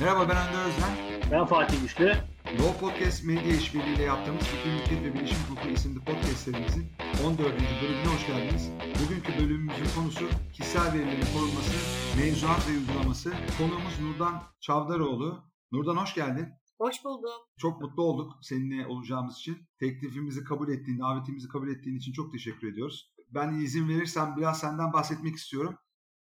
Merhaba ben Önder Özden. Ben Fatih Güçlü. Law Podcast Medya İşbirliği'yle yaptığımız Fikir Mülkiyet ve Bilişim Hukuku isimli podcast serimizin 14. bölümüne hoş geldiniz. Bugünkü bölümümüzün konusu kişisel verilerin korunması, mevzuat ve uygulaması. Konuğumuz Nurdan Çavdaroğlu. Nurdan hoş geldin. Hoş bulduk. Çok mutlu olduk seninle olacağımız için. Teklifimizi kabul ettiğin, davetimizi kabul ettiğin için çok teşekkür ediyoruz. Ben izin verirsem biraz senden bahsetmek istiyorum.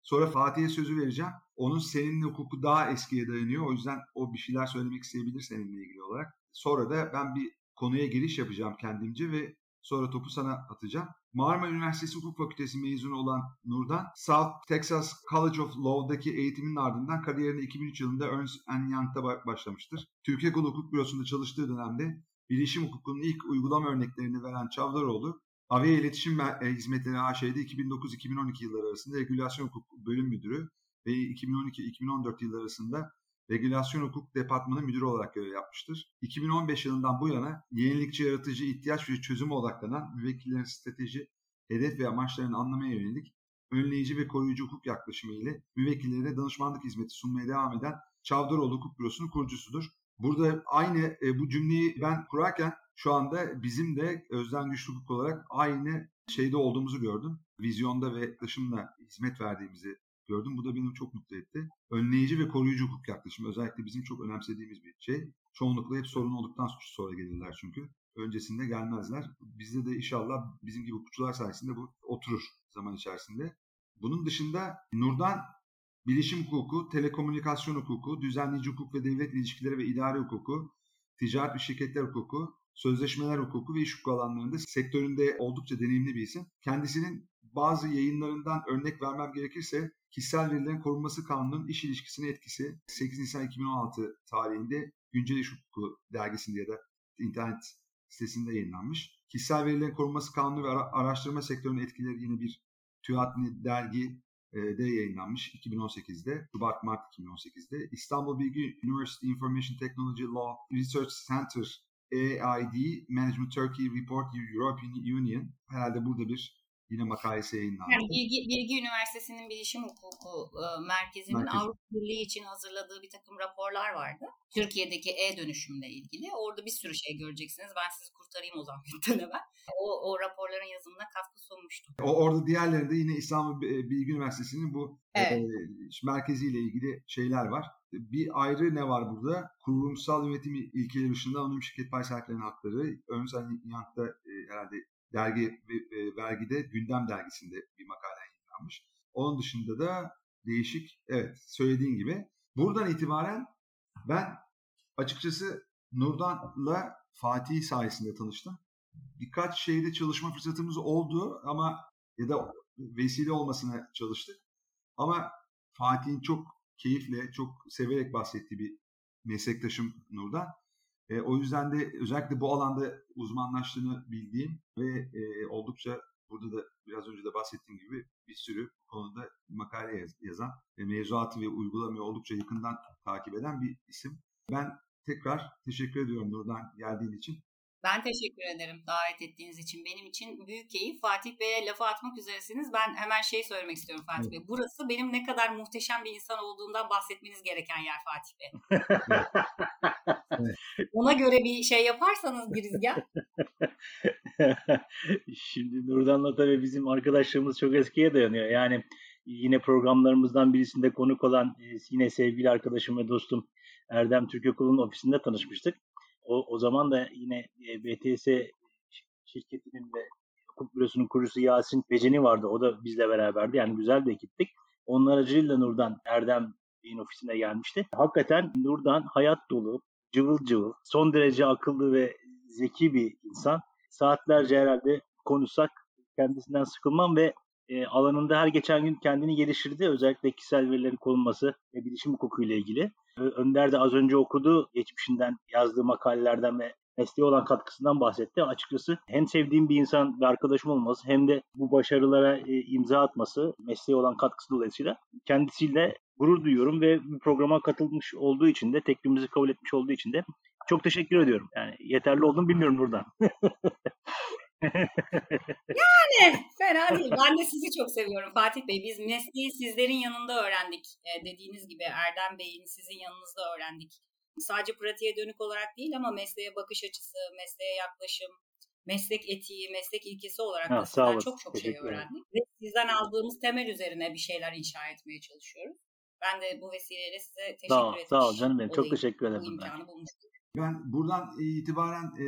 Sonra Fatih'e sözü vereceğim. Onun seninle hukuku daha eskiye dayanıyor. O yüzden o bir şeyler söylemek isteyebilir seninle ilgili olarak. Sonra da ben bir konuya giriş yapacağım kendimce ve sonra topu sana atacağım. Marmara Üniversitesi Hukuk Fakültesi mezunu olan Nur'dan South Texas College of Law'daki eğitiminin ardından kariyerine 2003 yılında Ernst Young'da başlamıştır. Türkiye Kulu Hukuk Bürosu'nda çalıştığı dönemde bilişim hukukunun ilk uygulama örneklerini veren Çavdaroğlu, Avia İletişim Hizmetleri AŞ'de 2009-2012 yılları arasında Regülasyon Hukuk Bölüm Müdürü ve 2012-2014 yılları arasında Regülasyon Hukuk Departmanı Müdürü olarak görev yapmıştır. 2015 yılından bu yana yenilikçi, yaratıcı, ihtiyaç ve çözüme odaklanan müvekkillerin strateji, hedef ve amaçlarını anlamaya yönelik önleyici ve koruyucu hukuk yaklaşımı ile müvekkillere danışmanlık hizmeti sunmaya devam eden Çavdaroğlu Hukuk Bürosu'nun kurucusudur. Burada aynı e, bu cümleyi ben kurarken şu anda bizim de Özden Güçlü Hukuk olarak aynı şeyde olduğumuzu gördüm. Vizyonda ve yaklaşımla hizmet verdiğimizi gördüm. Bu da beni çok mutlu etti. Önleyici ve koruyucu hukuk yaklaşımı özellikle bizim çok önemsediğimiz bir şey. Çoğunlukla hep sorun olduktan sonra gelirler çünkü. Öncesinde gelmezler. Bizde de inşallah bizim gibi hukukçular sayesinde bu oturur zaman içerisinde. Bunun dışında Nur'dan bilişim hukuku, telekomünikasyon hukuku, düzenleyici hukuk ve devlet ilişkileri ve idari hukuku, ticaret ve şirketler hukuku, sözleşmeler hukuku ve iş hukuku alanlarında sektöründe oldukça deneyimli bir isim. Kendisinin bazı yayınlarından örnek vermem gerekirse Kişisel Verilerin Korunması Kanunu'nun iş ilişkisine etkisi 8 Nisan 2016 tarihinde Güncel İş Hukuku dergisinde ya da internet sitesinde yayınlanmış. Kişisel Verilerin Korunması Kanunu ve araştırma sektörünün etkileri yine bir TÜATNİ dergi de yayınlanmış 2018'de, Şubat-Mart 2018'de. İstanbul Bilgi University Information Technology Law Research Center AID Management Turkey Report European Union. Herhalde burada bir yine makalesi yayınlandı. Yani Bilgi, Bilgi Üniversitesi'nin Bilişim Hukuku e, Merkezi'nin Merkez. Avrupa Birliği için hazırladığı bir takım raporlar vardı. Türkiye'deki e-dönüşümle ilgili. Orada bir sürü şey göreceksiniz. Ben sizi kurtarayım o zaman hemen. O, o raporların yazımına katkı sunmuştum. O, orada diğerlerinde yine İstanbul Bilgi Üniversitesi'nin bu evet. e, merkeziyle ilgili şeyler var. Bir ayrı ne var burada? Kurumsal yönetim ilkeleri dışında anonim şirket pay sahiplerinin hakları. Ernst Young'da e, herhalde dergi e, vergide Gündem dergisinde bir makale yayınlanmış. Onun dışında da değişik, evet söylediğin gibi. Buradan itibaren ben açıkçası Nurdan'la Fatih sayesinde tanıştım. Birkaç şeyde çalışma fırsatımız oldu ama ya da vesile olmasına çalıştık. Ama Fatih'in çok keyifle, çok severek bahsettiği bir meslektaşım Nurdan. E, o yüzden de özellikle bu alanda uzmanlaştığını bildiğim ve e, oldukça burada da biraz önce de bahsettiğim gibi bir sürü konuda makale yaz, yazan ve mevzuatı ve uygulamayı oldukça yakından takip eden bir isim. Ben tekrar teşekkür ediyorum Nurdan geldiğin için. Ben teşekkür ederim davet ettiğiniz için. Benim için büyük keyif. Fatih Bey'e lafı atmak üzeresiniz. Ben hemen şey söylemek istiyorum Fatih evet. Bey. Burası benim ne kadar muhteşem bir insan olduğundan bahsetmeniz gereken yer Fatih Bey. Ona göre bir şey yaparsanız girizgah. Şimdi Nurdan'la tabii bizim arkadaşlığımız çok eskiye dayanıyor. Yani yine programlarımızdan birisinde konuk olan e, yine sevgili arkadaşım ve dostum Erdem Türkökul'un ofisinde tanışmıştık. O, o zaman da yine e, BTS şirketinin ve hukuk bürosunun kurucusu Yasin Beceni vardı. O da bizle beraberdi. Yani güzel bir ekiptik. Onun aracılığıyla Nurdan Erdem Bey'in ofisine gelmişti. Hakikaten Nurdan hayat dolu, cıvıl cıvıl, son derece akıllı ve zeki bir insan. Saatlerce herhalde konuşsak kendisinden sıkılmam ve e, alanında her geçen gün kendini geliştirdi. Özellikle kişisel verilerin korunması ve bilişim hukuku ile ilgili. Önder de az önce okudu geçmişinden yazdığı makalelerden ve mesleğe olan katkısından bahsetti. Açıkçası hem sevdiğim bir insan ve arkadaşım olması hem de bu başarılara e, imza atması mesleğe olan katkısı dolayısıyla kendisiyle gurur duyuyorum ve bu programa katılmış olduğu için de teklifimizi kabul etmiş olduğu için de çok teşekkür ediyorum. Yani yeterli olduğunu bilmiyorum buradan. yani fena değil. Ben de sizi çok seviyorum Fatih Bey. Biz mesleği sizlerin yanında öğrendik. E, dediğiniz gibi Erdem Bey'in sizin yanınızda öğrendik. Sadece pratiğe dönük olarak değil ama mesleğe bakış açısı, mesleğe yaklaşım, meslek etiği, meslek ilkesi olarak da sizden çok çok şey öğrendik. Ve sizden aldığımız temel üzerine bir şeyler inşa etmeye çalışıyoruz. Ben de bu vesileyle size teşekkür sağ ol, etmiş Sağ ol canım benim. Çok teşekkür ederim. Bu imkanı bulmuştum. Ben buradan itibaren e,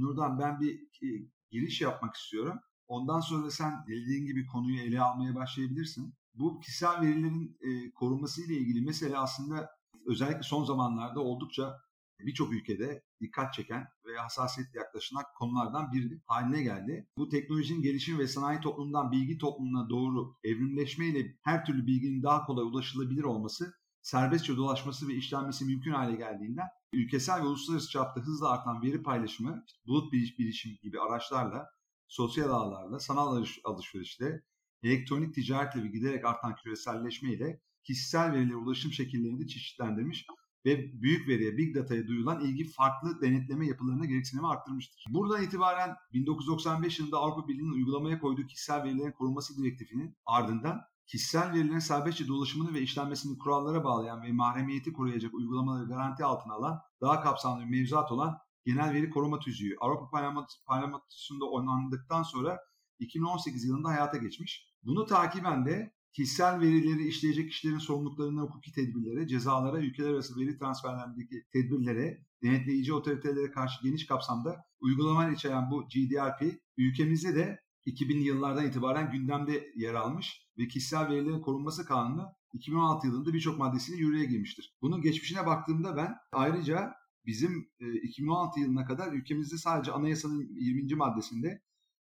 Nurdan ben bir e, giriş yapmak istiyorum. Ondan sonra sen dediğin gibi konuyu ele almaya başlayabilirsin. Bu kişisel verilerin e, korunması ile ilgili mesele aslında özellikle son zamanlarda oldukça birçok ülkede dikkat çeken ve hassasiyetle yaklaşılan konulardan biri haline geldi. Bu teknolojinin gelişimi ve sanayi toplumundan bilgi toplumuna doğru evrimleşmeyle her türlü bilginin daha kolay ulaşılabilir olması, serbestçe dolaşması ve işlenmesi mümkün hale geldiğinden ülkesel ve uluslararası çapta hızla artan veri paylaşımı, bulut bilişim gibi araçlarla, sosyal ağlarla, sanal alışverişle, elektronik ticaretle ve giderek artan küreselleşme ile kişisel verilere ulaşım şekillerini de çeşitlendirmiş ve büyük veriye, big data'ya duyulan ilgi farklı denetleme yapılarına gereksinimi arttırmıştır. Buradan itibaren 1995 yılında Avrupa Birliği'nin uygulamaya koyduğu kişisel verilerin korunması direktifinin ardından kişisel verilerin serbestçe dolaşımını ve işlenmesini kurallara bağlayan ve mahremiyeti koruyacak uygulamaları garanti altına alan daha kapsamlı bir mevzuat olan Genel Veri Koruma Tüzüğü Avrupa Parlamentosu'nda oynandıktan sonra 2018 yılında hayata geçmiş. Bunu takiben de kişisel verileri işleyecek kişilerin sorumluluklarına hukuki tedbirlere, cezalara, ülkeler arası veri transferlerindeki tedbirlere, denetleyici otoritelere karşı geniş kapsamda uygulama içeren bu GDRP ülkemizde de 2000'li yıllardan itibaren gündemde yer almış ve kişisel verilerin korunması kanunu 2016 yılında birçok maddesiyle yürürlüğe girmiştir. Bunun geçmişine baktığımda ben ayrıca bizim 2016 yılına kadar ülkemizde sadece anayasanın 20. maddesinde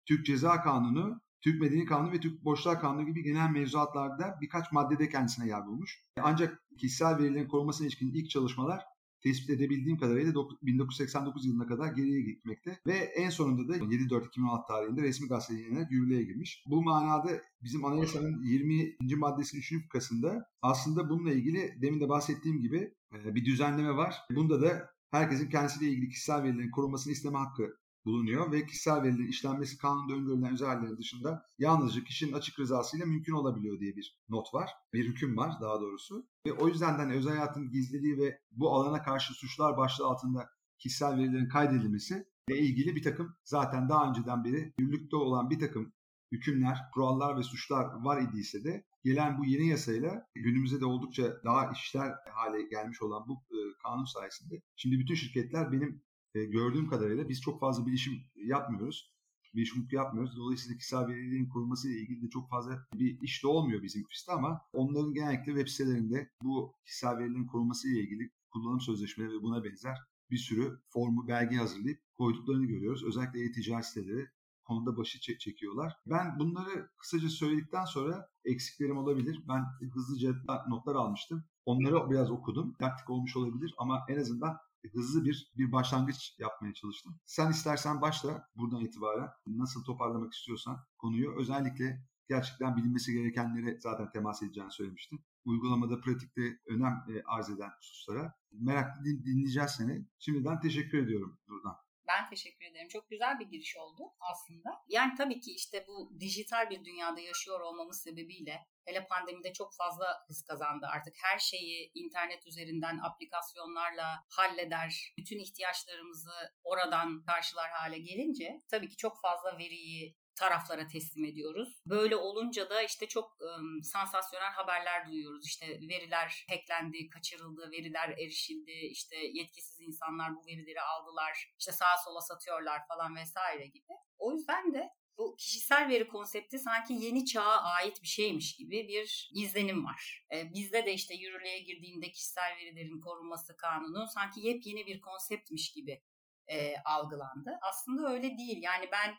Türk Ceza Kanunu Türk Medeni Kanunu ve Türk Borçlar Kanunu gibi genel mevzuatlarda birkaç maddede kendisine yer bulmuş. Ancak kişisel verilerin korunmasına ilişkin ilk çalışmalar tespit edebildiğim kadarıyla 1989 yılına kadar geriye gitmekte ve en sonunda da 7-4-2016 tarihinde resmi gazete yürürlüğe girmiş. Bu manada bizim anayasanın 20. maddesinin 3. fıkrasında aslında bununla ilgili demin de bahsettiğim gibi e, bir düzenleme var. Bunda da herkesin kendisiyle ilgili kişisel verilerin korunmasını isteme hakkı bulunuyor ve kişisel verilerin işlenmesi kanunda öngörülen özelliklerin dışında yalnızca kişinin açık rızasıyla mümkün olabiliyor diye bir not var. Bir hüküm var daha doğrusu. Ve o yüzden de hani özel hayatın gizliliği ve bu alana karşı suçlar başlığı altında kişisel verilerin kaydedilmesi ile ilgili bir takım zaten daha önceden beri yürürlükte olan bir takım hükümler, kurallar ve suçlar var idiyse de gelen bu yeni yasayla günümüzde de oldukça daha işler hale gelmiş olan bu e, kanun sayesinde şimdi bütün şirketler benim e, gördüğüm kadarıyla biz çok fazla bilişim yapmıyoruz. Bilişim hukuku yapmıyoruz. Dolayısıyla kişisel verilerin korunması ile ilgili de çok fazla bir iş de olmuyor bizim ofiste ama onların genellikle web sitelerinde bu kişisel verilerin korunması ile ilgili kullanım sözleşmeleri ve buna benzer bir sürü formu, belge hazırlayıp koyduklarını görüyoruz. Özellikle e-ticaret siteleri konuda başı çekiyorlar. Ben bunları kısaca söyledikten sonra eksiklerim olabilir. Ben hızlıca notlar almıştım. Onları biraz okudum. Taktik olmuş olabilir ama en azından hızlı bir bir başlangıç yapmaya çalıştım. Sen istersen başla buradan itibaren nasıl toparlamak istiyorsan konuyu özellikle gerçekten bilinmesi gerekenlere zaten temas edeceğini söylemiştin. Uygulamada, pratikte önem e, arz eden hususlara. Meraklı dinleyeceğiz seni. Şimdiden teşekkür ediyorum buradan. Ben teşekkür ederim. Çok güzel bir giriş oldu aslında. Yani tabii ki işte bu dijital bir dünyada yaşıyor olmamız sebebiyle hele pandemide çok fazla hız kazandı. Artık her şeyi internet üzerinden aplikasyonlarla halleder. Bütün ihtiyaçlarımızı oradan karşılar hale gelince tabii ki çok fazla veriyi taraflara teslim ediyoruz. Böyle olunca da işte çok ım, sansasyonel haberler duyuyoruz. İşte veriler hacklendi, kaçırıldı, veriler erişildi, işte yetkisiz insanlar bu verileri aldılar, işte sağa sola satıyorlar falan vesaire gibi. O yüzden de bu kişisel veri konsepti sanki yeni çağa ait bir şeymiş gibi bir izlenim var. Ee, bizde de işte yürürlüğe girdiğinde kişisel verilerin korunması kanunu sanki yepyeni bir konseptmiş gibi e, algılandı. Aslında öyle değil. Yani ben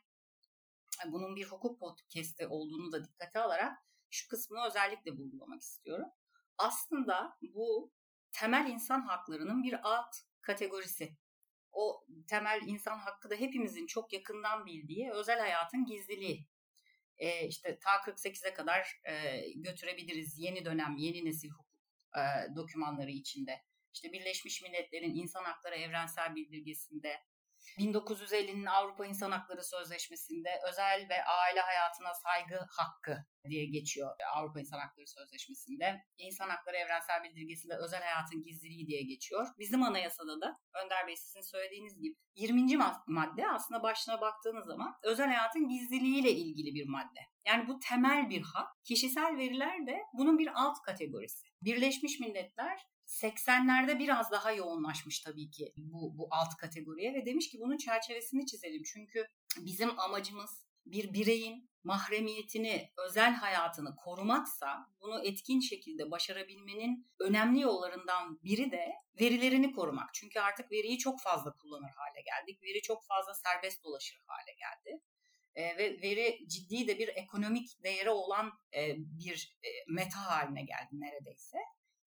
bunun bir hukuk podcast'i olduğunu da dikkate alarak şu kısmını özellikle vurgulamak istiyorum. Aslında bu temel insan haklarının bir alt kategorisi. O temel insan hakkı da hepimizin çok yakından bildiği özel hayatın gizliliği. E, işte ta 48'e kadar e, götürebiliriz yeni dönem, yeni nesil hukuk e, dokümanları içinde. İşte Birleşmiş Milletler'in İnsan Hakları Evrensel Bildirgesi'nde 1950'nin Avrupa İnsan Hakları Sözleşmesi'nde özel ve aile hayatına saygı hakkı diye geçiyor Avrupa İnsan Hakları Sözleşmesi'nde. İnsan Hakları Evrensel Bildirgesi'nde özel hayatın gizliliği diye geçiyor. Bizim anayasada da Önder Bey sizin söylediğiniz gibi 20. madde aslında başına baktığınız zaman özel hayatın gizliliğiyle ilgili bir madde. Yani bu temel bir hak. Kişisel veriler de bunun bir alt kategorisi. Birleşmiş Milletler 80'lerde biraz daha yoğunlaşmış tabii ki bu, bu alt kategoriye ve demiş ki bunun çerçevesini çizelim. Çünkü bizim amacımız bir bireyin mahremiyetini, özel hayatını korumaksa bunu etkin şekilde başarabilmenin önemli yollarından biri de verilerini korumak. Çünkü artık veriyi çok fazla kullanır hale geldik. Veri çok fazla serbest dolaşır hale geldi. E, ve veri ciddi de bir ekonomik değeri olan e, bir e, meta haline geldi neredeyse.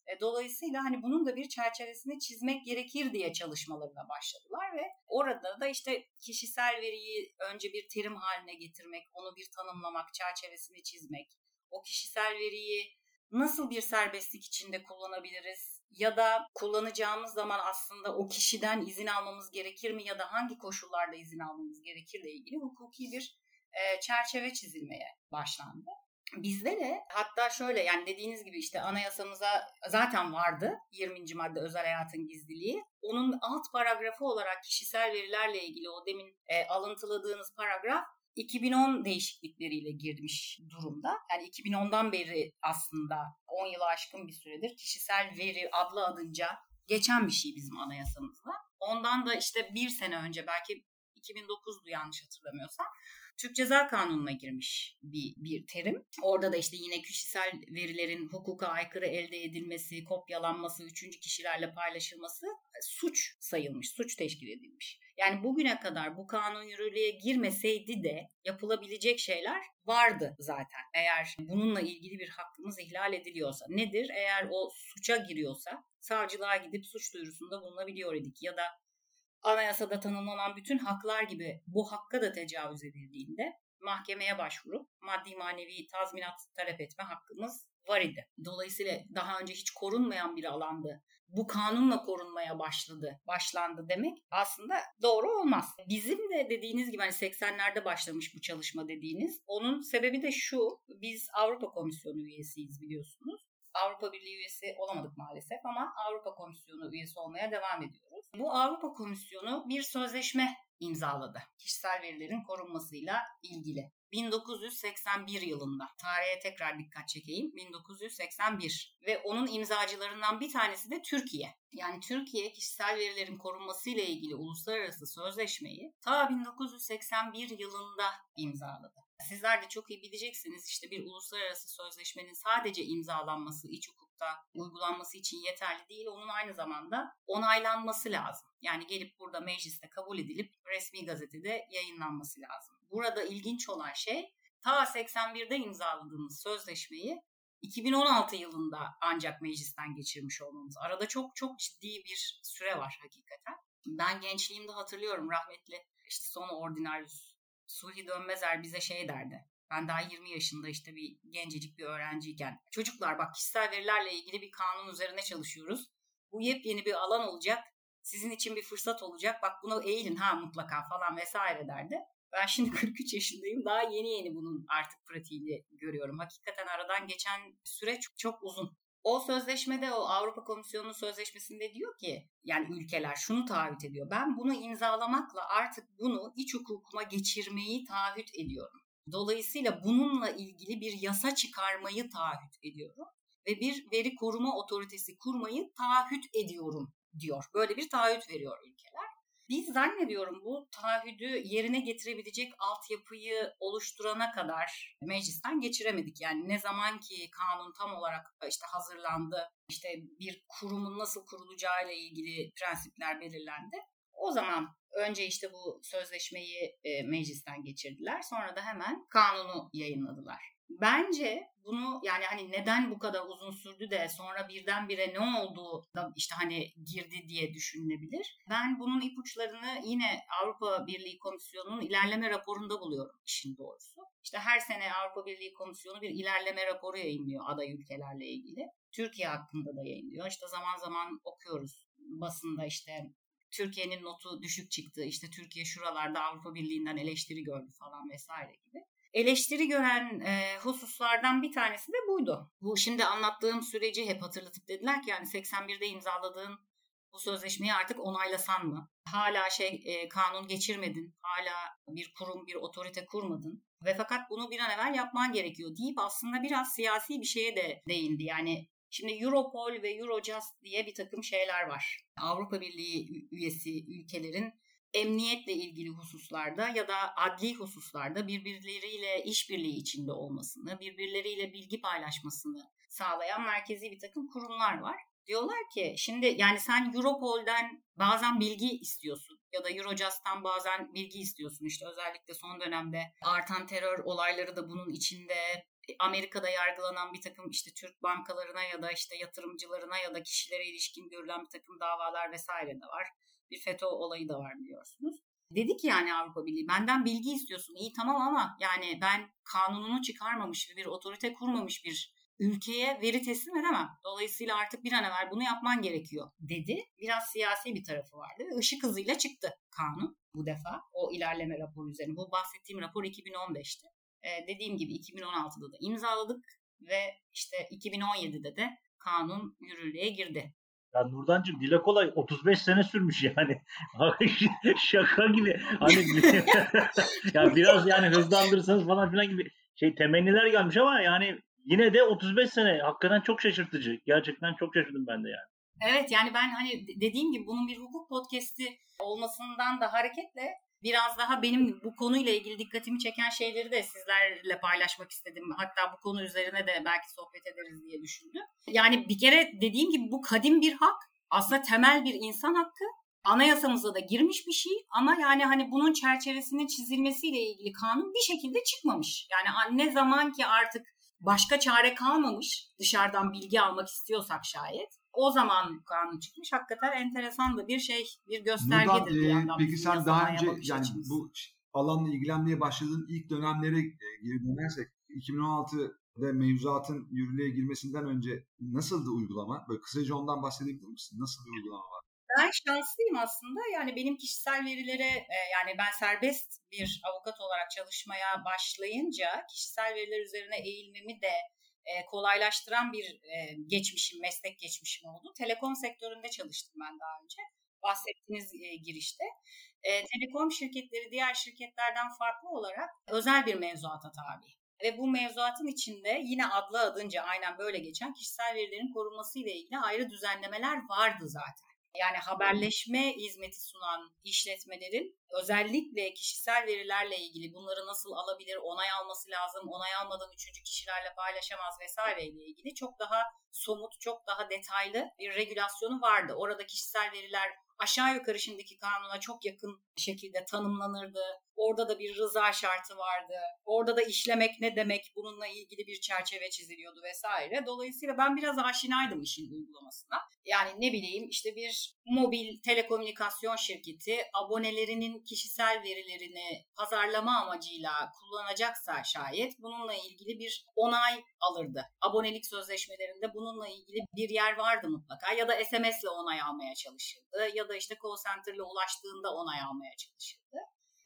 E, dolayısıyla hani bunun da bir çerçevesini çizmek gerekir diye çalışmalarına başladılar ve orada da işte kişisel veriyi önce bir terim haline getirmek, onu bir tanımlamak, çerçevesini çizmek, o kişisel veriyi nasıl bir serbestlik içinde kullanabiliriz ya da kullanacağımız zaman aslında o kişiden izin almamız gerekir mi ya da hangi koşullarda izin almamız gerekirle ilgili hukuki bir e, çerçeve çizilmeye başlandı. Bizde de hatta şöyle yani dediğiniz gibi işte anayasamıza zaten vardı 20. madde özel hayatın gizliliği. Onun alt paragrafı olarak kişisel verilerle ilgili o demin e, alıntıladığınız paragraf 2010 değişiklikleriyle girmiş durumda. Yani 2010'dan beri aslında 10 yılı aşkın bir süredir kişisel veri adlı adınca geçen bir şey bizim anayasamızda. Ondan da işte bir sene önce belki 2009'du yanlış hatırlamıyorsam Türk Ceza Kanunu'na girmiş bir, bir terim. Orada da işte yine kişisel verilerin hukuka aykırı elde edilmesi, kopyalanması, üçüncü kişilerle paylaşılması e, suç sayılmış, suç teşkil edilmiş. Yani bugüne kadar bu kanun yürürlüğe girmeseydi de yapılabilecek şeyler vardı zaten. Eğer bununla ilgili bir hakkımız ihlal ediliyorsa. Nedir? Eğer o suça giriyorsa savcılığa gidip suç duyurusunda bulunabiliyor idik ya da anayasada tanımlanan bütün haklar gibi bu hakka da tecavüz edildiğinde mahkemeye başvurup maddi manevi tazminat talep etme hakkımız var idi. Dolayısıyla daha önce hiç korunmayan bir alandı. Bu kanunla korunmaya başladı, başlandı demek aslında doğru olmaz. Bizim de dediğiniz gibi hani 80'lerde başlamış bu çalışma dediğiniz. Onun sebebi de şu, biz Avrupa Komisyonu üyesiyiz biliyorsunuz. Avrupa Birliği üyesi olamadık maalesef ama Avrupa Komisyonu üyesi olmaya devam ediyoruz. Bu Avrupa Komisyonu bir sözleşme imzaladı. Kişisel verilerin korunmasıyla ilgili. 1981 yılında. Tarihe tekrar dikkat çekeyim. 1981 ve onun imzacılarından bir tanesi de Türkiye. Yani Türkiye kişisel verilerin korunması ile ilgili uluslararası sözleşmeyi ta 1981 yılında imzaladı. Sizler de çok iyi bileceksiniz işte bir uluslararası sözleşmenin sadece imzalanması iç hukukta uygulanması için yeterli değil. Onun aynı zamanda onaylanması lazım. Yani gelip burada mecliste kabul edilip resmi gazetede yayınlanması lazım. Burada ilginç olan şey ta 81'de imzaladığımız sözleşmeyi 2016 yılında ancak meclisten geçirmiş olmamız. Arada çok çok ciddi bir süre var hakikaten. Ben gençliğimde hatırlıyorum rahmetli işte son ordinarius Suhi Dönmezer bize şey derdi. Ben daha 20 yaşında işte bir gencecik bir öğrenciyken. Çocuklar bak kişisel verilerle ilgili bir kanun üzerine çalışıyoruz. Bu yepyeni bir alan olacak. Sizin için bir fırsat olacak. Bak buna eğilin ha mutlaka falan vesaire derdi. Ben şimdi 43 yaşındayım. Daha yeni yeni bunun artık pratiğini görüyorum. Hakikaten aradan geçen süre çok, çok uzun. O sözleşmede o Avrupa Komisyonu sözleşmesinde diyor ki yani ülkeler şunu taahhüt ediyor. Ben bunu imzalamakla artık bunu iç hukukuma geçirmeyi taahhüt ediyorum. Dolayısıyla bununla ilgili bir yasa çıkarmayı taahhüt ediyorum ve bir veri koruma otoritesi kurmayı taahhüt ediyorum diyor. Böyle bir taahhüt veriyor ülkeler. Biz zannediyorum bu taahhüdü yerine getirebilecek altyapıyı oluşturana kadar meclisten geçiremedik. Yani ne zaman ki kanun tam olarak işte hazırlandı, işte bir kurumun nasıl kurulacağı ile ilgili prensipler belirlendi. O zaman önce işte bu sözleşmeyi e, meclisten geçirdiler. Sonra da hemen kanunu yayınladılar. Bence bunu yani hani neden bu kadar uzun sürdü de sonra birdenbire ne oldu da işte hani girdi diye düşünülebilir. Ben bunun ipuçlarını yine Avrupa Birliği Komisyonu'nun ilerleme raporunda buluyorum işin doğrusu. İşte her sene Avrupa Birliği Komisyonu bir ilerleme raporu yayınlıyor aday ülkelerle ilgili. Türkiye hakkında da yayınlıyor. İşte zaman zaman okuyoruz basında işte Türkiye'nin notu düşük çıktı. İşte Türkiye şuralarda Avrupa Birliği'nden eleştiri gördü falan vesaire gibi. Eleştiri gören e, hususlardan bir tanesi de buydu. Bu şimdi anlattığım süreci hep hatırlatıp dediler ki yani 81'de imzaladığın bu sözleşmeyi artık onaylasan mı? Hala şey e, kanun geçirmedin, hala bir kurum, bir otorite kurmadın ve fakat bunu bir an evvel yapman gerekiyor deyip aslında biraz siyasi bir şeye de değindi. Yani şimdi Europol ve Eurojust diye bir takım şeyler var. Avrupa Birliği üyesi ülkelerin emniyetle ilgili hususlarda ya da adli hususlarda birbirleriyle işbirliği içinde olmasını, birbirleriyle bilgi paylaşmasını sağlayan merkezi bir takım kurumlar var. Diyorlar ki şimdi yani sen Europol'den bazen bilgi istiyorsun ya da Eurojust'tan bazen bilgi istiyorsun işte özellikle son dönemde artan terör olayları da bunun içinde Amerika'da yargılanan bir takım işte Türk bankalarına ya da işte yatırımcılarına ya da kişilere ilişkin görülen bir takım davalar vesaire de var. Bir FETÖ olayı da var biliyorsunuz. Dedi ki yani Avrupa Birliği benden bilgi istiyorsun iyi tamam ama yani ben kanununu çıkarmamış ve bir otorite kurmamış bir ülkeye veri teslim edemem. Dolayısıyla artık bir an evvel bunu yapman gerekiyor dedi. Biraz siyasi bir tarafı vardı ve ışık hızıyla çıktı kanun bu defa o ilerleme raporu üzerine. Bu bahsettiğim rapor 2015'ti. Ee, dediğim gibi 2016'da da imzaladık ve işte 2017'de de kanun yürürlüğe girdi. Ya Nurdancığım dile kolay 35 sene sürmüş yani. Şaka gibi. Hani ya biraz yani hızlandırırsanız falan filan gibi şey temenniler gelmiş ama yani yine de 35 sene hakikaten çok şaşırtıcı. Gerçekten çok şaşırdım ben de yani. Evet yani ben hani dediğim gibi bunun bir hukuk podcast'i olmasından da hareketle biraz daha benim bu konuyla ilgili dikkatimi çeken şeyleri de sizlerle paylaşmak istedim. Hatta bu konu üzerine de belki sohbet ederiz diye düşündüm. Yani bir kere dediğim gibi bu kadim bir hak. Aslında temel bir insan hakkı. Anayasamıza da girmiş bir şey ama yani hani bunun çerçevesinin çizilmesiyle ilgili kanun bir şekilde çıkmamış. Yani ne zaman ki artık başka çare kalmamış dışarıdan bilgi almak istiyorsak şayet o zaman kanun çıkmış. Hakikaten enteresan da bir şey, bir göstergedir Buradan, bir yandan. Peki sen daha önce yani bu alanla ilgilenmeye başladığın ilk dönemlere e, geri dönersek 2016'da mevzuatın yürürlüğe girmesinden önce nasıldı uygulama? Böyle kısaca ondan bahsedebilir misin? Nasıl bir uygulama var? Ben şanslıyım aslında. Yani benim kişisel verilere e, yani ben serbest bir avukat olarak çalışmaya başlayınca kişisel veriler üzerine eğilmemi de e, kolaylaştıran bir e, geçmişim, meslek geçmişim oldu. Telekom sektöründe çalıştım ben daha önce. Bahsettiğiniz girişte. telekom şirketleri diğer şirketlerden farklı olarak özel bir mevzuata tabi. Ve bu mevzuatın içinde yine adlı adınca aynen böyle geçen kişisel verilerin korunması ile ilgili ayrı düzenlemeler vardı zaten. Yani haberleşme hizmeti sunan işletmelerin özellikle kişisel verilerle ilgili bunları nasıl alabilir, onay alması lazım, onay almadan üçüncü kişilerle paylaşamaz vesaire ile ilgili çok daha somut, çok daha detaylı bir regülasyonu vardı. Orada kişisel veriler aşağı yukarı şimdiki kanuna çok yakın şekilde tanımlanırdı. Orada da bir rıza şartı vardı. Orada da işlemek ne demek bununla ilgili bir çerçeve çiziliyordu vesaire. Dolayısıyla ben biraz aşinaydım işin uygulamasına. Yani ne bileyim işte bir mobil telekomünikasyon şirketi abonelerinin kişisel verilerini pazarlama amacıyla kullanacaksa şayet bununla ilgili bir onay alırdı. Abonelik sözleşmelerinde bununla ilgili bir yer vardı mutlaka ya da SMS ile onay almaya çalışırdı ya da işte call center ile ulaştığında onay almaya çalışırdı.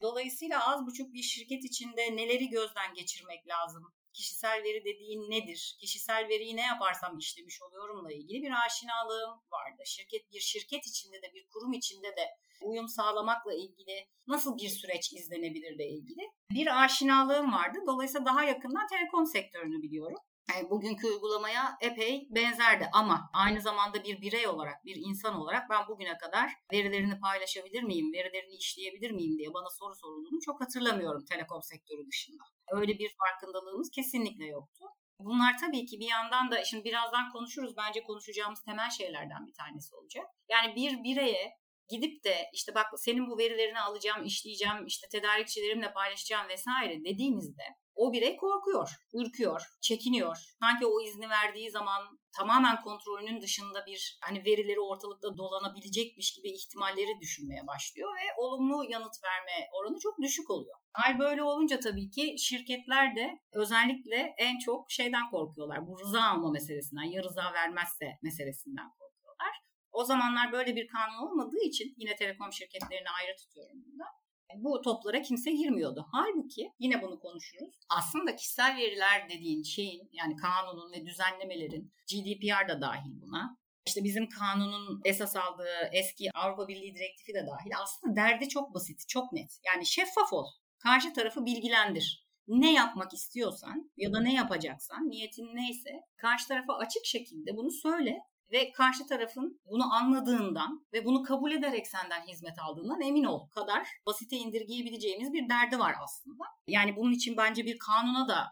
Dolayısıyla az buçuk bir şirket içinde neleri gözden geçirmek lazım? Kişisel veri dediğin nedir? Kişisel veriyi ne yaparsam işlemiş oluyorumla ilgili bir aşinalığım vardı. Şirket bir şirket içinde de bir kurum içinde de uyum sağlamakla ilgili nasıl bir süreç izlenebilirle ilgili bir aşinalığım vardı. Dolayısıyla daha yakından telekom sektörünü biliyorum. Yani bugünkü uygulamaya epey benzerdi ama aynı zamanda bir birey olarak, bir insan olarak ben bugüne kadar verilerini paylaşabilir miyim, verilerini işleyebilir miyim diye bana soru sorulduğunu çok hatırlamıyorum telekom sektörü dışında. Öyle bir farkındalığımız kesinlikle yoktu. Bunlar tabii ki bir yandan da şimdi birazdan konuşuruz. Bence konuşacağımız temel şeylerden bir tanesi olacak. Yani bir bireye gidip de işte bak senin bu verilerini alacağım, işleyeceğim, işte tedarikçilerimle paylaşacağım vesaire dediğinizde o birey korkuyor, ürküyor, çekiniyor. Sanki o izni verdiği zaman tamamen kontrolünün dışında bir hani verileri ortalıkta dolanabilecekmiş gibi ihtimalleri düşünmeye başlıyor ve olumlu yanıt verme oranı çok düşük oluyor. Hal böyle olunca tabii ki şirketler de özellikle en çok şeyden korkuyorlar. Bu rıza alma meselesinden, ya rıza vermezse meselesinden. O zamanlar böyle bir kanun olmadığı için yine telekom şirketlerini ayrı tutuyorum burada. Bu toplara kimse girmiyordu. Halbuki yine bunu konuşuruz. Aslında kişisel veriler dediğin şeyin yani kanunun ve düzenlemelerin GDPR da dahil buna. İşte bizim kanunun esas aldığı eski Avrupa Birliği direktifi de dahil. Aslında derdi çok basit, çok net. Yani şeffaf ol. Karşı tarafı bilgilendir. Ne yapmak istiyorsan ya da ne yapacaksan, niyetin neyse karşı tarafa açık şekilde bunu söyle ve karşı tarafın bunu anladığından ve bunu kabul ederek senden hizmet aldığından emin ol kadar basite indirgeyebileceğimiz bir derdi var aslında. Yani bunun için bence bir kanuna da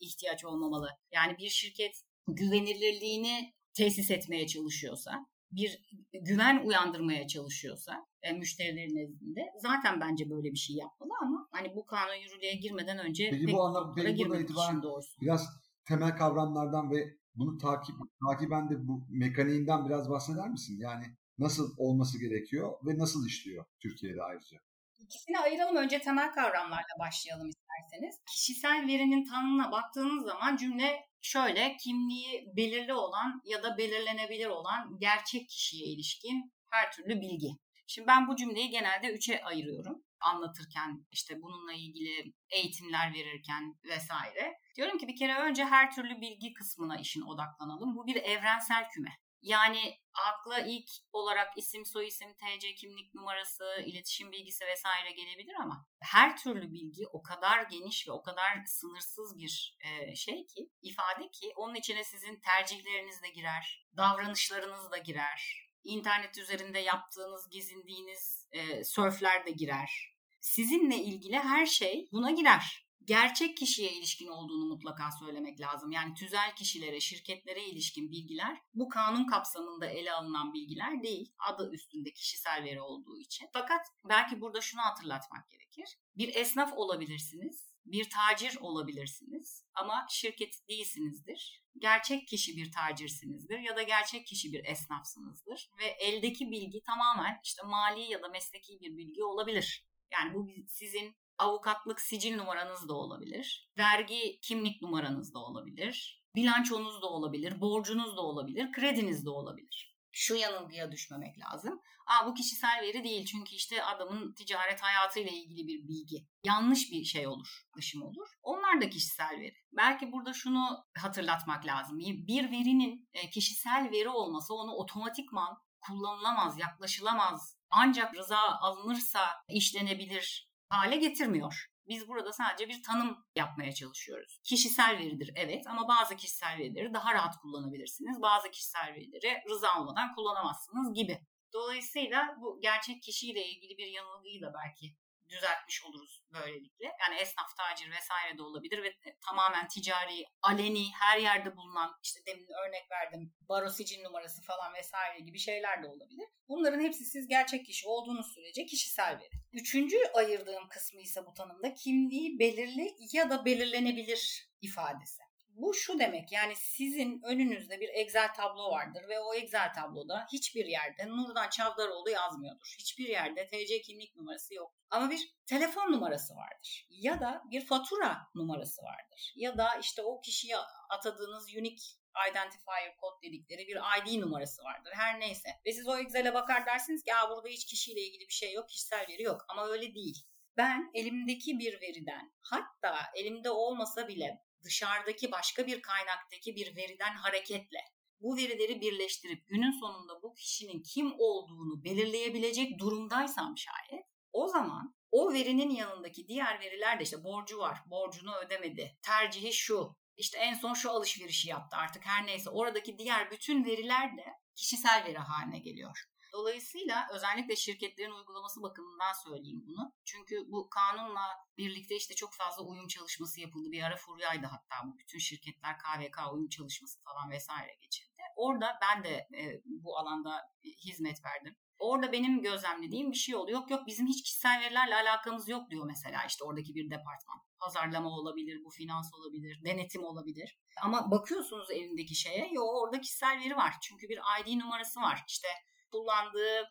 ihtiyaç olmamalı. Yani bir şirket güvenilirliğini tesis etmeye çalışıyorsa, bir güven uyandırmaya çalışıyorsa e, müşterilerin nezdinde zaten bence böyle bir şey yapmalı ama hani bu kanun yürürlüğe girmeden önce peki bu anlam peki burada itibaren doğrusu. biraz temel kavramlardan ve bunu takip takiben de bu mekaniğinden biraz bahseder misin? Yani nasıl olması gerekiyor ve nasıl işliyor Türkiye'de ayrıca? İkisini ayıralım. Önce temel kavramlarla başlayalım isterseniz. Kişisel verinin tanımına baktığınız zaman cümle şöyle kimliği belirli olan ya da belirlenebilir olan gerçek kişiye ilişkin her türlü bilgi. Şimdi ben bu cümleyi genelde üçe ayırıyorum anlatırken işte bununla ilgili eğitimler verirken vesaire. Diyorum ki bir kere önce her türlü bilgi kısmına işin odaklanalım. Bu bir evrensel küme. Yani akla ilk olarak isim, soyisim, TC kimlik numarası, iletişim bilgisi vesaire gelebilir ama her türlü bilgi o kadar geniş ve o kadar sınırsız bir e, şey ki, ifade ki onun içine sizin tercihleriniz de girer, davranışlarınız da girer, internet üzerinde yaptığınız, gezindiğiniz e, surfler de girer. Sizinle ilgili her şey buna girer gerçek kişiye ilişkin olduğunu mutlaka söylemek lazım. Yani tüzel kişilere, şirketlere ilişkin bilgiler bu kanun kapsamında ele alınan bilgiler değil. Adı üstünde kişisel veri olduğu için. Fakat belki burada şunu hatırlatmak gerekir. Bir esnaf olabilirsiniz, bir tacir olabilirsiniz ama şirket değilsinizdir. Gerçek kişi bir tacirsinizdir ya da gerçek kişi bir esnafsınızdır ve eldeki bilgi tamamen işte mali ya da mesleki bir bilgi olabilir. Yani bu sizin avukatlık sicil numaranız da olabilir. Vergi kimlik numaranız da olabilir. Bilançonuz da olabilir, borcunuz da olabilir, krediniz de olabilir. Şu yanılgıya düşmemek lazım. Aa bu kişisel veri değil çünkü işte adamın ticaret hayatıyla ilgili bir bilgi. Yanlış bir şey olur, dışım olur. Onlar da kişisel veri. Belki burada şunu hatırlatmak lazım. Bir verinin e, kişisel veri olması onu otomatikman kullanılamaz, yaklaşılamaz, ancak rıza alınırsa işlenebilir hale getirmiyor. Biz burada sadece bir tanım yapmaya çalışıyoruz. Kişisel veridir evet ama bazı kişisel verileri daha rahat kullanabilirsiniz. Bazı kişisel verileri rıza olmadan kullanamazsınız gibi. Dolayısıyla bu gerçek kişiyle ilgili bir yanılgıyı da belki düzeltmiş oluruz böylelikle. Yani esnaf, tacir vesaire de olabilir ve tamamen ticari, aleni, her yerde bulunan işte demin örnek verdim baro sicil numarası falan vesaire gibi şeyler de olabilir. Bunların hepsi siz gerçek kişi olduğunuz sürece kişisel veri. Üçüncü ayırdığım kısmı ise bu tanımda kimliği belirli ya da belirlenebilir ifadesi. Bu şu demek yani sizin önünüzde bir Excel tablo vardır ve o Excel tabloda hiçbir yerde Nurdan Çavdaroğlu yazmıyordur. Hiçbir yerde TC kimlik numarası yok. Ama bir telefon numarası vardır. Ya da bir fatura numarası vardır. Ya da işte o kişiye atadığınız unique identifier kod dedikleri bir ID numarası vardır. Her neyse. Ve siz o Excel'e bakar dersiniz ki burada hiç kişiyle ilgili bir şey yok, kişisel veri yok. Ama öyle değil. Ben elimdeki bir veriden hatta elimde olmasa bile dışarıdaki başka bir kaynaktaki bir veriden hareketle bu verileri birleştirip günün sonunda bu kişinin kim olduğunu belirleyebilecek durumdaysam şayet o zaman o verinin yanındaki diğer veriler de işte borcu var, borcunu ödemedi, tercihi şu, işte en son şu alışverişi yaptı artık her neyse oradaki diğer bütün veriler de kişisel veri haline geliyor. Dolayısıyla özellikle şirketlerin uygulaması bakımından söyleyeyim bunu. Çünkü bu kanunla birlikte işte çok fazla uyum çalışması yapıldı. Bir ara furyaydı hatta bu bütün şirketler KVK uyum çalışması falan vesaire geçirdi. Orada ben de e, bu alanda hizmet verdim. Orada benim gözlemlediğim bir şey oluyor. Yok yok bizim hiç kişisel verilerle alakamız yok diyor mesela işte oradaki bir departman. Pazarlama olabilir, bu finans olabilir, denetim olabilir. Ama bakıyorsunuz elindeki şeye, yo orada kişisel veri var. Çünkü bir ID numarası var. İşte kullandığı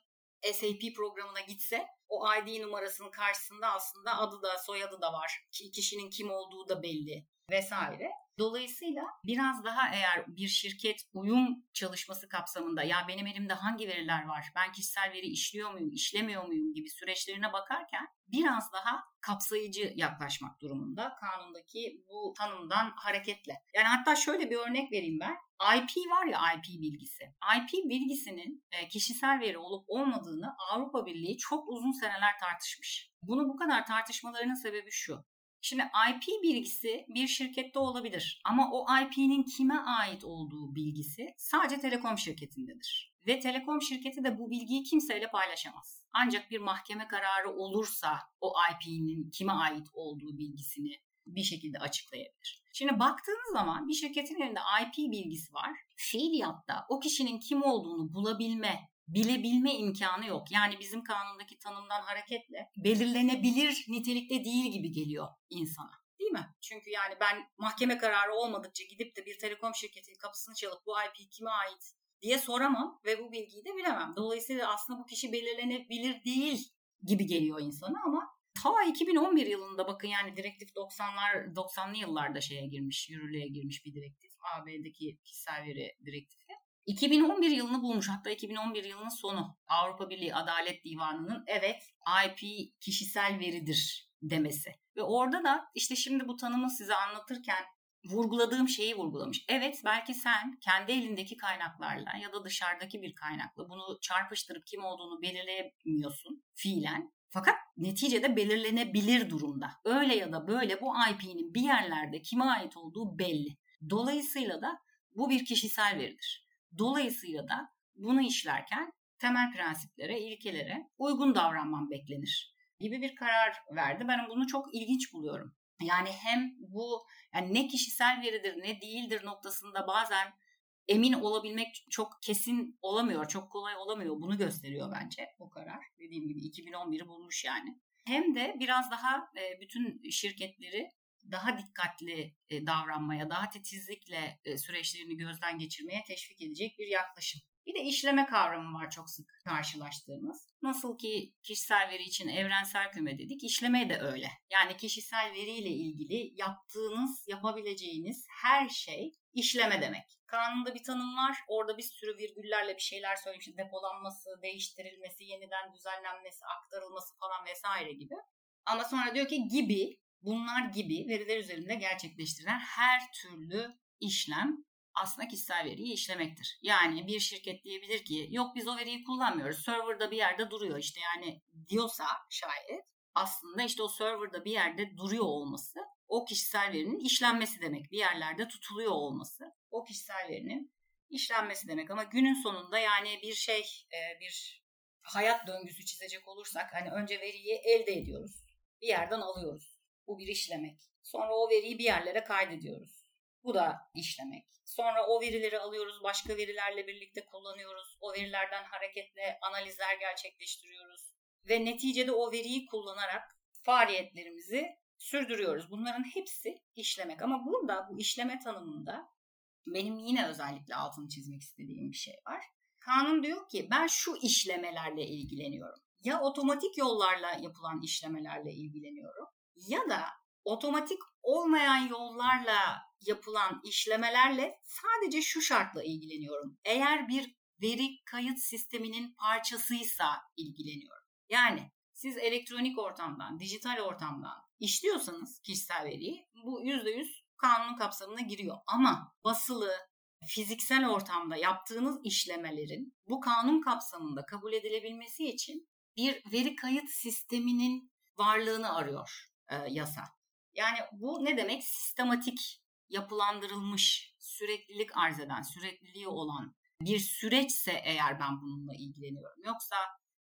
SAP programına gitse o ID numarasının karşısında aslında adı da soyadı da var. Kişinin kim olduğu da belli vesaire. Dolayısıyla biraz daha eğer bir şirket uyum çalışması kapsamında ya benim elimde hangi veriler var, ben kişisel veri işliyor muyum, işlemiyor muyum gibi süreçlerine bakarken biraz daha kapsayıcı yaklaşmak durumunda kanundaki bu tanımdan hareketle. Yani hatta şöyle bir örnek vereyim ben. IP var ya IP bilgisi. IP bilgisinin e, kişisel veri olup olmadığını Avrupa Birliği çok uzun seneler tartışmış. Bunu bu kadar tartışmalarının sebebi şu. Şimdi IP bilgisi bir şirkette olabilir ama o IP'nin kime ait olduğu bilgisi sadece telekom şirketindedir. Ve telekom şirketi de bu bilgiyi kimseyle paylaşamaz. Ancak bir mahkeme kararı olursa o IP'nin kime ait olduğu bilgisini bir şekilde açıklayabilir. Şimdi baktığınız zaman bir şirketin elinde IP bilgisi var. Fiiliyatta o kişinin kim olduğunu bulabilme, bilebilme imkanı yok. Yani bizim kanundaki tanımdan hareketle belirlenebilir nitelikte değil gibi geliyor insana. Değil mi? Çünkü yani ben mahkeme kararı olmadıkça gidip de bir telekom şirketinin kapısını çalıp bu IP kime ait diye soramam ve bu bilgiyi de bilemem. Dolayısıyla aslında bu kişi belirlenebilir değil gibi geliyor insana ama ta 2011 yılında bakın yani direktif 90'lar 90'lı yıllarda şeye girmiş, yürürlüğe girmiş bir direktif. AB'deki kişisel veri direktifi. 2011 yılını bulmuş hatta 2011 yılının sonu Avrupa Birliği Adalet Divanı'nın evet IP kişisel veridir demesi. Ve orada da işte şimdi bu tanımı size anlatırken vurguladığım şeyi vurgulamış. Evet belki sen kendi elindeki kaynaklarla ya da dışarıdaki bir kaynakla bunu çarpıştırıp kim olduğunu belirleyemiyorsun fiilen. Fakat neticede belirlenebilir durumda. Öyle ya da böyle bu IP'nin bir yerlerde kime ait olduğu belli. Dolayısıyla da bu bir kişisel veridir. Dolayısıyla da bunu işlerken temel prensiplere, ilkelere uygun davranman beklenir gibi bir karar verdi. Ben bunu çok ilginç buluyorum. Yani hem bu yani ne kişisel veridir ne değildir noktasında bazen emin olabilmek çok kesin olamıyor, çok kolay olamıyor. Bunu gösteriyor bence bu karar. Dediğim gibi 2011'i bulmuş yani. Hem de biraz daha bütün şirketleri daha dikkatli davranmaya, daha titizlikle süreçlerini gözden geçirmeye teşvik edecek bir yaklaşım. Bir de işleme kavramı var çok sık karşılaştığımız. Nasıl ki kişisel veri için evrensel küme dedik, işleme de öyle. Yani kişisel veriyle ilgili yaptığınız, yapabileceğiniz her şey işleme demek. Kanunda bir tanım var. Orada bir sürü virgüllerle bir şeyler söylemiş. Depolanması, değiştirilmesi, yeniden düzenlenmesi, aktarılması falan vesaire gibi. Ama sonra diyor ki gibi, bunlar gibi veriler üzerinde gerçekleştirilen her türlü işlem aslında kişisel veriyi işlemektir. Yani bir şirket diyebilir ki yok biz o veriyi kullanmıyoruz. Serverda bir yerde duruyor işte yani diyorsa şayet aslında işte o serverda bir yerde duruyor olması o kişisel verinin işlenmesi demek. Bir yerlerde tutuluyor olması o kişisel verinin işlenmesi demek. Ama günün sonunda yani bir şey e, bir hayat döngüsü çizecek olursak hani önce veriyi elde ediyoruz. Bir yerden alıyoruz. Bu bir işlemek. Sonra o veriyi bir yerlere kaydediyoruz. Bu da işlemek. Sonra o verileri alıyoruz, başka verilerle birlikte kullanıyoruz. O verilerden hareketle analizler gerçekleştiriyoruz. Ve neticede o veriyi kullanarak faaliyetlerimizi sürdürüyoruz. Bunların hepsi işlemek. Ama burada bu işleme tanımında benim yine özellikle altını çizmek istediğim bir şey var. Kanun diyor ki ben şu işlemelerle ilgileniyorum. Ya otomatik yollarla yapılan işlemelerle ilgileniyorum ya da otomatik olmayan yollarla yapılan işlemelerle sadece şu şartla ilgileniyorum. Eğer bir veri kayıt sisteminin parçasıysa ilgileniyorum. Yani siz elektronik ortamdan, dijital ortamdan işliyorsanız kişisel veriyi bu %100 kanunun kapsamına giriyor. Ama basılı, fiziksel ortamda yaptığınız işlemelerin bu kanun kapsamında kabul edilebilmesi için bir veri kayıt sisteminin varlığını arıyor e, yasa. Yani bu ne demek? Sistematik, yapılandırılmış, süreklilik arz eden, sürekliliği olan bir süreçse eğer ben bununla ilgileniyorum. Yoksa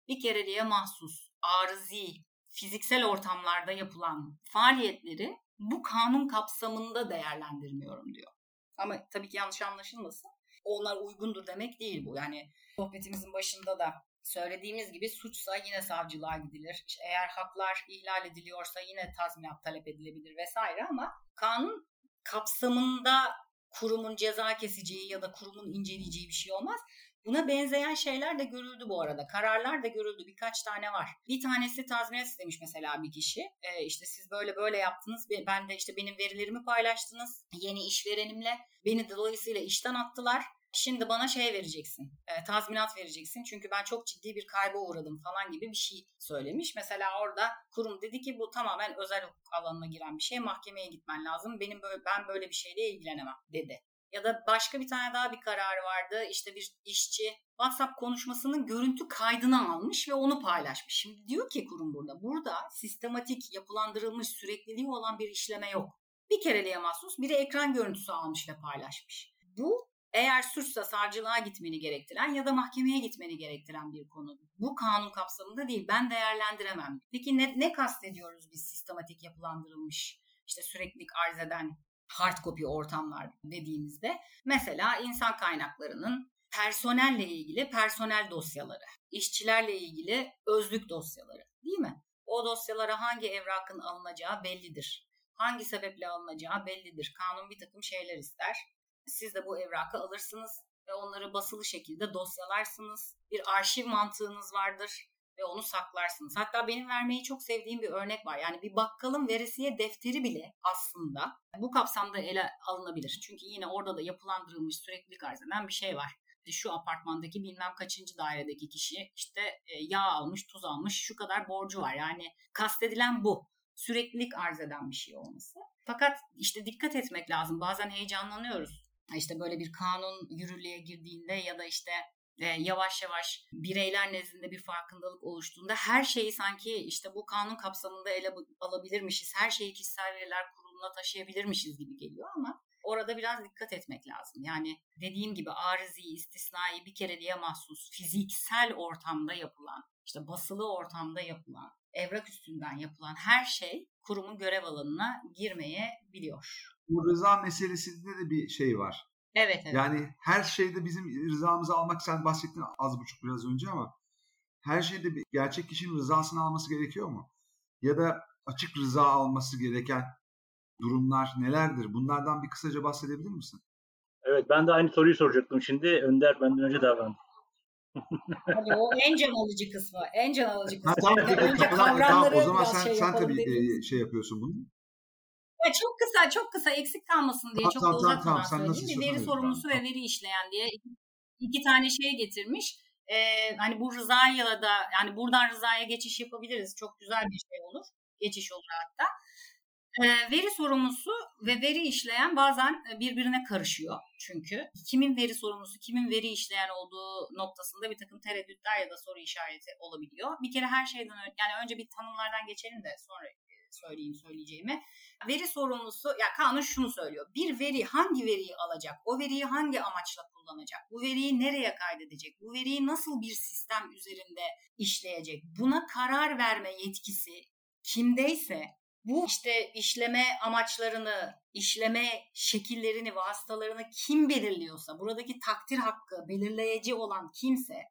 bir kereliğe mahsus, arızi, fiziksel ortamlarda yapılan faaliyetleri bu kanun kapsamında değerlendirmiyorum diyor. Ama tabii ki yanlış anlaşılmasın. Onlar uygundur demek değil bu. Yani sohbetimizin başında da söylediğimiz gibi suçsa yine savcılığa gidilir. İşte eğer haklar ihlal ediliyorsa yine tazminat talep edilebilir vesaire ama kanun kapsamında kurumun ceza keseceği ya da kurumun inceleyeceği bir şey olmaz. Buna benzeyen şeyler de görüldü bu arada. Kararlar da görüldü. Birkaç tane var. Bir tanesi tazminat istemiş mesela bir kişi. E, işte siz böyle böyle yaptınız. Ben de işte benim verilerimi paylaştınız. Yeni işverenimle. Beni dolayısıyla işten attılar. Şimdi bana şey vereceksin, e, tazminat vereceksin çünkü ben çok ciddi bir kayba uğradım falan gibi bir şey söylemiş. Mesela orada kurum dedi ki bu tamamen özel hukuk alanına giren bir şey, mahkemeye gitmen lazım. Benim böyle ben böyle bir şeyle ilgilenemem dedi. Ya da başka bir tane daha bir kararı vardı. İşte bir işçi WhatsApp konuşmasının görüntü kaydını almış ve onu paylaşmış. Şimdi diyor ki kurum burada, burada sistematik, yapılandırılmış, sürekliliği olan bir işleme yok. Bir kereliğe mahsus biri ekran görüntüsü almış ve paylaşmış. Bu eğer suçsa savcılığa gitmeni gerektiren ya da mahkemeye gitmeni gerektiren bir konu. Bu kanun kapsamında değil. Ben değerlendiremem. Peki ne, ne kastediyoruz biz sistematik yapılandırılmış işte süreklilik arz eden hard copy ortamlar dediğimizde mesela insan kaynaklarının personelle ilgili personel dosyaları, işçilerle ilgili özlük dosyaları değil mi? O dosyalara hangi evrakın alınacağı bellidir. Hangi sebeple alınacağı bellidir. Kanun bir takım şeyler ister. Siz de bu evrakı alırsınız ve onları basılı şekilde dosyalarsınız. Bir arşiv mantığınız vardır ve onu saklarsınız. Hatta benim vermeyi çok sevdiğim bir örnek var. Yani bir bakkalın veresiye defteri bile aslında bu kapsamda ele alınabilir. Çünkü yine orada da yapılandırılmış süreklilik arz eden bir şey var. Şu apartmandaki bilmem kaçıncı dairedeki kişi işte e, yağ almış, tuz almış, şu kadar borcu var. Yani kastedilen bu. Süreklilik arz eden bir şey olması. Fakat işte dikkat etmek lazım. Bazen heyecanlanıyoruz. İşte böyle bir kanun yürürlüğe girdiğinde ya da işte e, yavaş yavaş bireyler nezdinde bir farkındalık oluştuğunda her şeyi sanki işte bu kanun kapsamında ele alabilirmişiz, her şeyi kişisel veriler kuruluna taşıyabilirmişiz gibi geliyor ama orada biraz dikkat etmek lazım. Yani dediğim gibi arızi, istisnai bir kereliğe mahsus fiziksel ortamda yapılan, işte basılı ortamda yapılan, evrak üstünden yapılan her şey kurumun görev alanına girmeye biliyor. Bu rıza meselesinde de bir şey var. Evet, evet. Yani her şeyde bizim rızamızı almak sen bahsettin az buçuk biraz önce ama her şeyde bir gerçek kişinin rızasını alması gerekiyor mu? Ya da açık rıza alması gereken durumlar nelerdir? Bunlardan bir kısaca bahsedebilir misin? Evet ben de aynı soruyu soracaktım şimdi. Önder benden önce davran. Hadi o en can alıcı kısmı. En can alıcı kısmı. Ha, tamam, önce kavramları tamam, o zaman sen, şey sen tabii e, şey yapıyorsun bunu. Ya çok kısa çok kısa eksik kalmasın diye ha, çok tamam, da uzatmadan tamam, söyleyeyim. Bir veri sorumlusu ve veri işleyen diye iki tane şey getirmiş. Ee, hani bu rızayla da yani buradan rızaya geçiş yapabiliriz. Çok güzel bir şey olur. Geçiş olur hatta. Ee, veri sorumlusu ve veri işleyen bazen birbirine karışıyor çünkü. Kimin veri sorumlusu, kimin veri işleyen olduğu noktasında bir takım tereddütler ya da soru işareti olabiliyor. Bir kere her şeyden önce, yani önce bir tanımlardan geçelim de sonra söyleyeyim söyleyeceğimi. Veri sorumlusu, ya kanun şunu söylüyor. Bir veri hangi veriyi alacak? O veriyi hangi amaçla kullanacak? Bu veriyi nereye kaydedecek? Bu veriyi nasıl bir sistem üzerinde işleyecek? Buna karar verme yetkisi kimdeyse bu işte işleme amaçlarını, işleme şekillerini, vasıtalarını kim belirliyorsa, buradaki takdir hakkı belirleyici olan kimse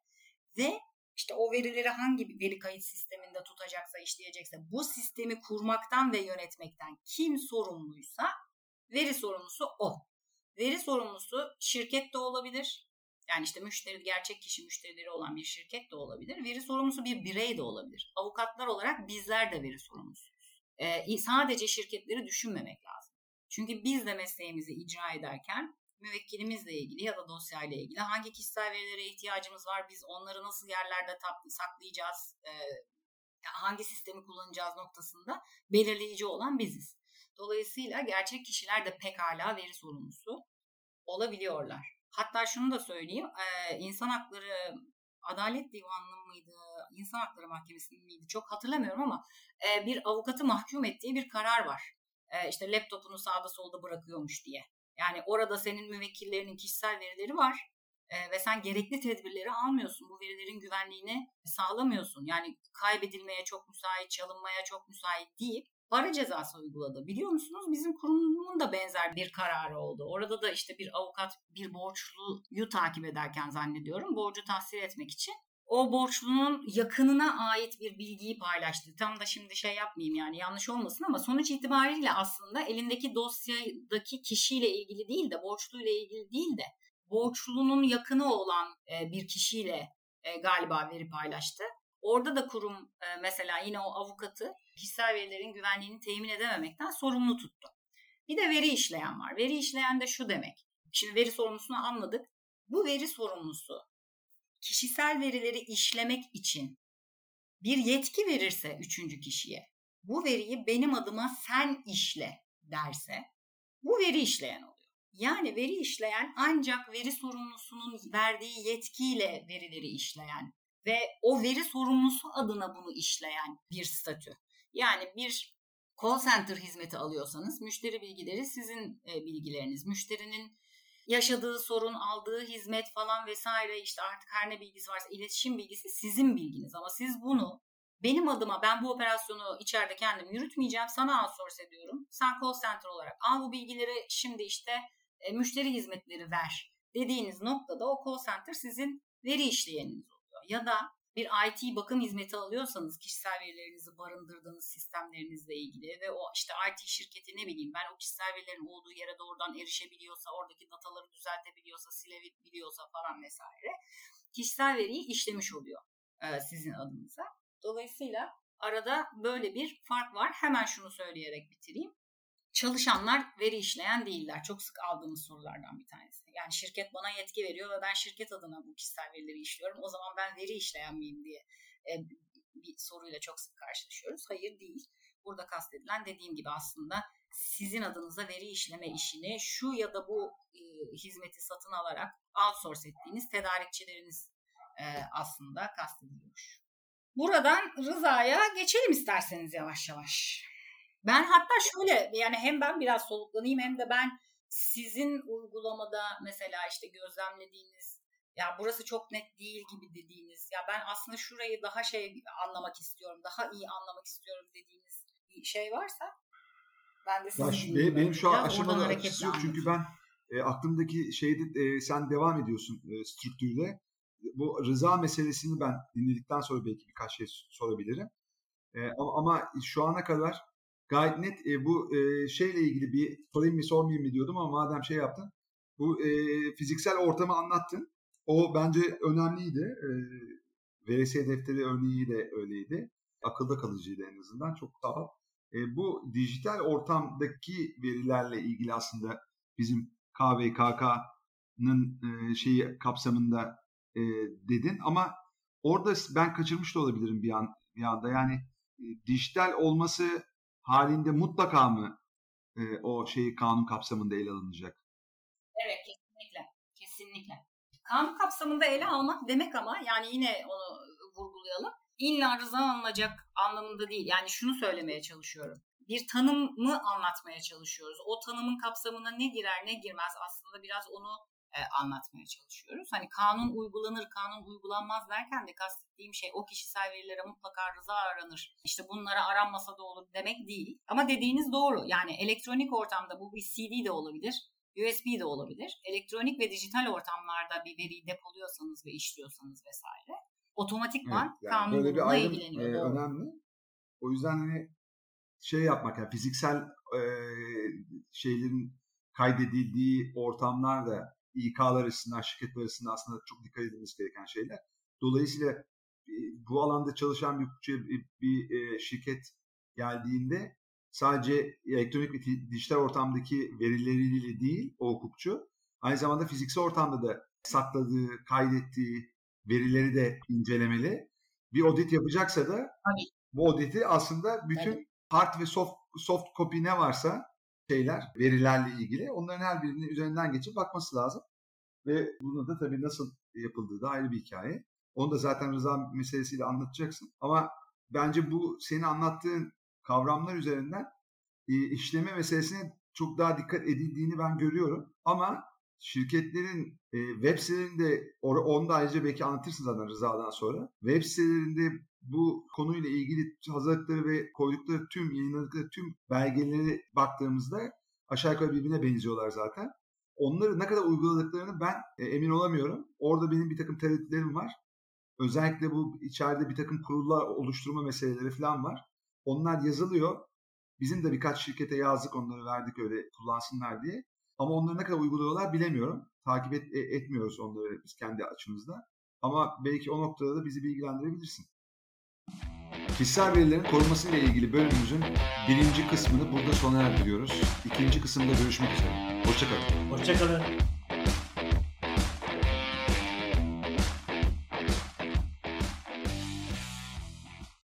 ve işte o verileri hangi bir veri kayıt sisteminde tutacaksa, işleyecekse bu sistemi kurmaktan ve yönetmekten kim sorumluysa veri sorumlusu o. Veri sorumlusu şirket de olabilir. Yani işte müşteri, gerçek kişi müşterileri olan bir şirket de olabilir. Veri sorumlusu bir birey de olabilir. Avukatlar olarak bizler de veri sorumlusuyuz. Ee, sadece şirketleri düşünmemek lazım. Çünkü biz de mesleğimizi icra ederken müvekkilimizle ilgili ya da dosyayla ilgili hangi kişisel verilere ihtiyacımız var, biz onları nasıl yerlerde saklayacağız, e, hangi sistemi kullanacağız noktasında belirleyici olan biziz. Dolayısıyla gerçek kişiler de pekala veri sorumlusu olabiliyorlar. Hatta şunu da söyleyeyim, e, insan hakları Adalet Divanı mıydı, İnsan Hakları Mahkemesi miydi çok hatırlamıyorum ama e, bir avukatı mahkum ettiği bir karar var. E, işte laptopunu sağda solda bırakıyormuş diye. Yani orada senin müvekkillerinin kişisel verileri var e, ve sen gerekli tedbirleri almıyorsun. Bu verilerin güvenliğini sağlamıyorsun. Yani kaybedilmeye çok müsait, çalınmaya çok müsait değil. Para cezası uyguladı. Biliyor musunuz bizim kurumun da benzer bir kararı oldu. Orada da işte bir avukat bir borçluyu takip ederken zannediyorum borcu tahsil etmek için o borçlunun yakınına ait bir bilgiyi paylaştı. Tam da şimdi şey yapmayayım yani yanlış olmasın ama sonuç itibariyle aslında elindeki dosyadaki kişiyle ilgili değil de borçluyla ilgili değil de borçlunun yakını olan e, bir kişiyle e, galiba veri paylaştı. Orada da kurum e, mesela yine o avukatı kişisel verilerin güvenliğini temin edememekten sorumlu tuttu. Bir de veri işleyen var. Veri işleyen de şu demek. Şimdi veri sorumlusunu anladık. Bu veri sorumlusu kişisel verileri işlemek için bir yetki verirse üçüncü kişiye, bu veriyi benim adıma sen işle derse, bu veri işleyen oluyor. Yani veri işleyen ancak veri sorumlusunun verdiği yetkiyle verileri işleyen ve o veri sorumlusu adına bunu işleyen bir statü. Yani bir call center hizmeti alıyorsanız müşteri bilgileri sizin e, bilgileriniz. Müşterinin yaşadığı sorun, aldığı hizmet falan vesaire işte artık her ne bilgisi varsa iletişim bilgisi sizin bilginiz. Ama siz bunu benim adıma ben bu operasyonu içeride kendim yürütmeyeceğim. Sana outsource ediyorum. Sen call center olarak al bu bilgileri şimdi işte e, müşteri hizmetleri ver dediğiniz noktada o call center sizin veri işleyeniniz oluyor. Ya da bir IT bakım hizmeti alıyorsanız kişisel verilerinizi barındırdığınız sistemlerinizle ilgili ve o işte IT şirketi ne bileyim ben o kişisel verilerin olduğu yere doğrudan erişebiliyorsa, oradaki dataları düzeltebiliyorsa, silebiliyorsa falan vesaire kişisel veriyi işlemiş oluyor e, sizin adınıza. Dolayısıyla arada böyle bir fark var. Hemen şunu söyleyerek bitireyim çalışanlar veri işleyen değiller. Çok sık aldığımız sorulardan bir tanesi. Yani şirket bana yetki veriyor ve ben şirket adına bu kişisel verileri işliyorum. O zaman ben veri işleyen miyim diye e, bir soruyla çok sık karşılaşıyoruz. Hayır değil. Burada kastedilen dediğim gibi aslında sizin adınıza veri işleme işini şu ya da bu e, hizmeti satın alarak outsource ettiğiniz tedarikçileriniz e, aslında kastediliyor. Buradan Rıza'ya geçelim isterseniz yavaş yavaş. Ben hatta şöyle yani hem ben biraz soluklanayım hem de ben sizin uygulamada mesela işte gözlemlediğiniz ya burası çok net değil gibi dediğiniz ya ben aslında şurayı daha şey anlamak istiyorum, daha iyi anlamak istiyorum dediğiniz bir şey varsa ben de sizin ya, benim, benim şu an aşamada açısı yok çünkü ben e, aklımdaki şeyde e, sen devam ediyorsun e, strüktürle. Bu rıza meselesini ben dinledikten sonra belki birkaç şey sorabilirim. E, ama, ama şu ana kadar gayet net e, bu e, şeyle ilgili bir sorayım mı sormayayım mı diyordum ama madem şey yaptın. Bu e, fiziksel ortamı anlattın. O bence önemliydi. E, VRS defteri örneği de öyleydi. Akılda kalıcıydı en azından. Çok ol. E, bu dijital ortamdaki verilerle ilgili aslında bizim KVKK'nın e, şeyi kapsamında e, dedin ama orada ben kaçırmış da olabilirim bir an bir anda. Yani e, dijital olması halinde mutlaka mı e, o şeyi kanun kapsamında ele alınacak? Evet kesinlikle. Kesinlikle. Kanun kapsamında ele almak demek ama yani yine onu vurgulayalım. İlla rıza alınacak anlamında değil. Yani şunu söylemeye çalışıyorum. Bir tanımı anlatmaya çalışıyoruz. O tanımın kapsamına ne girer ne girmez aslında biraz onu e, anlatmaya çalışıyoruz. Hani kanun uygulanır, kanun uygulanmaz derken de kastettiğim şey o kişisel verilere mutlaka rıza aranır. İşte bunlara aranmasa da olur demek değil. Ama dediğiniz doğru. Yani elektronik ortamda bu bir CD de olabilir, USB de olabilir. Elektronik ve dijital ortamlarda bir veriyi depoluyorsanız ve işliyorsanız vesaire otomatikman evet, yani kanun böyle bir ayrım, ilgileniyor. E, önemli. O yüzden hani şey yapmak yani fiziksel e, şeylerin kaydedildiği ortamlarda İK'lar açısından, şirketler açısından aslında çok dikkat edilmesi gereken şeyler. Dolayısıyla e, bu alanda çalışan bir, bir, bir e, şirket geldiğinde sadece elektronik ve dijital ortamdaki verileriyle değil o hukukçu aynı zamanda fiziksel ortamda da sakladığı, kaydettiği verileri de incelemeli. Bir audit yapacaksa da Tabii. bu auditi aslında bütün hard ve soft soft copy ne varsa şeyler, verilerle ilgili onların her birinin üzerinden geçip bakması lazım. Ve bunu da tabii nasıl yapıldığı da ayrı bir hikaye. Onu da zaten rıza meselesiyle anlatacaksın. Ama bence bu senin anlattığın kavramlar üzerinden e, işleme meselesine çok daha dikkat edildiğini ben görüyorum. Ama şirketlerin e, web sitelerinde onu da ayrıca belki anlatırsın zaten rızadan sonra. Web sitelerinde bu konuyla ilgili hazırlıkları ve koydukları tüm yayınladıkları tüm belgeleri baktığımızda aşağı yukarı birbirine benziyorlar zaten. Onları ne kadar uyguladıklarını ben e, emin olamıyorum. Orada benim bir takım tereddütlerim var. Özellikle bu içeride bir takım kurullar oluşturma meseleleri falan var. Onlar yazılıyor. Bizim de birkaç şirkete yazdık onları verdik öyle kullansınlar diye. Ama onları ne kadar uyguluyorlar bilemiyorum. Takip et, e, etmiyoruz onları biz kendi açımızda. Ama belki o noktada da bizi bilgilendirebilirsin. Kişisel verilerin korunması ile ilgili bölümümüzün birinci kısmını burada sona erdiriyoruz. İkinci kısımda görüşmek üzere. Hoşçakalın. Hoşçakalın.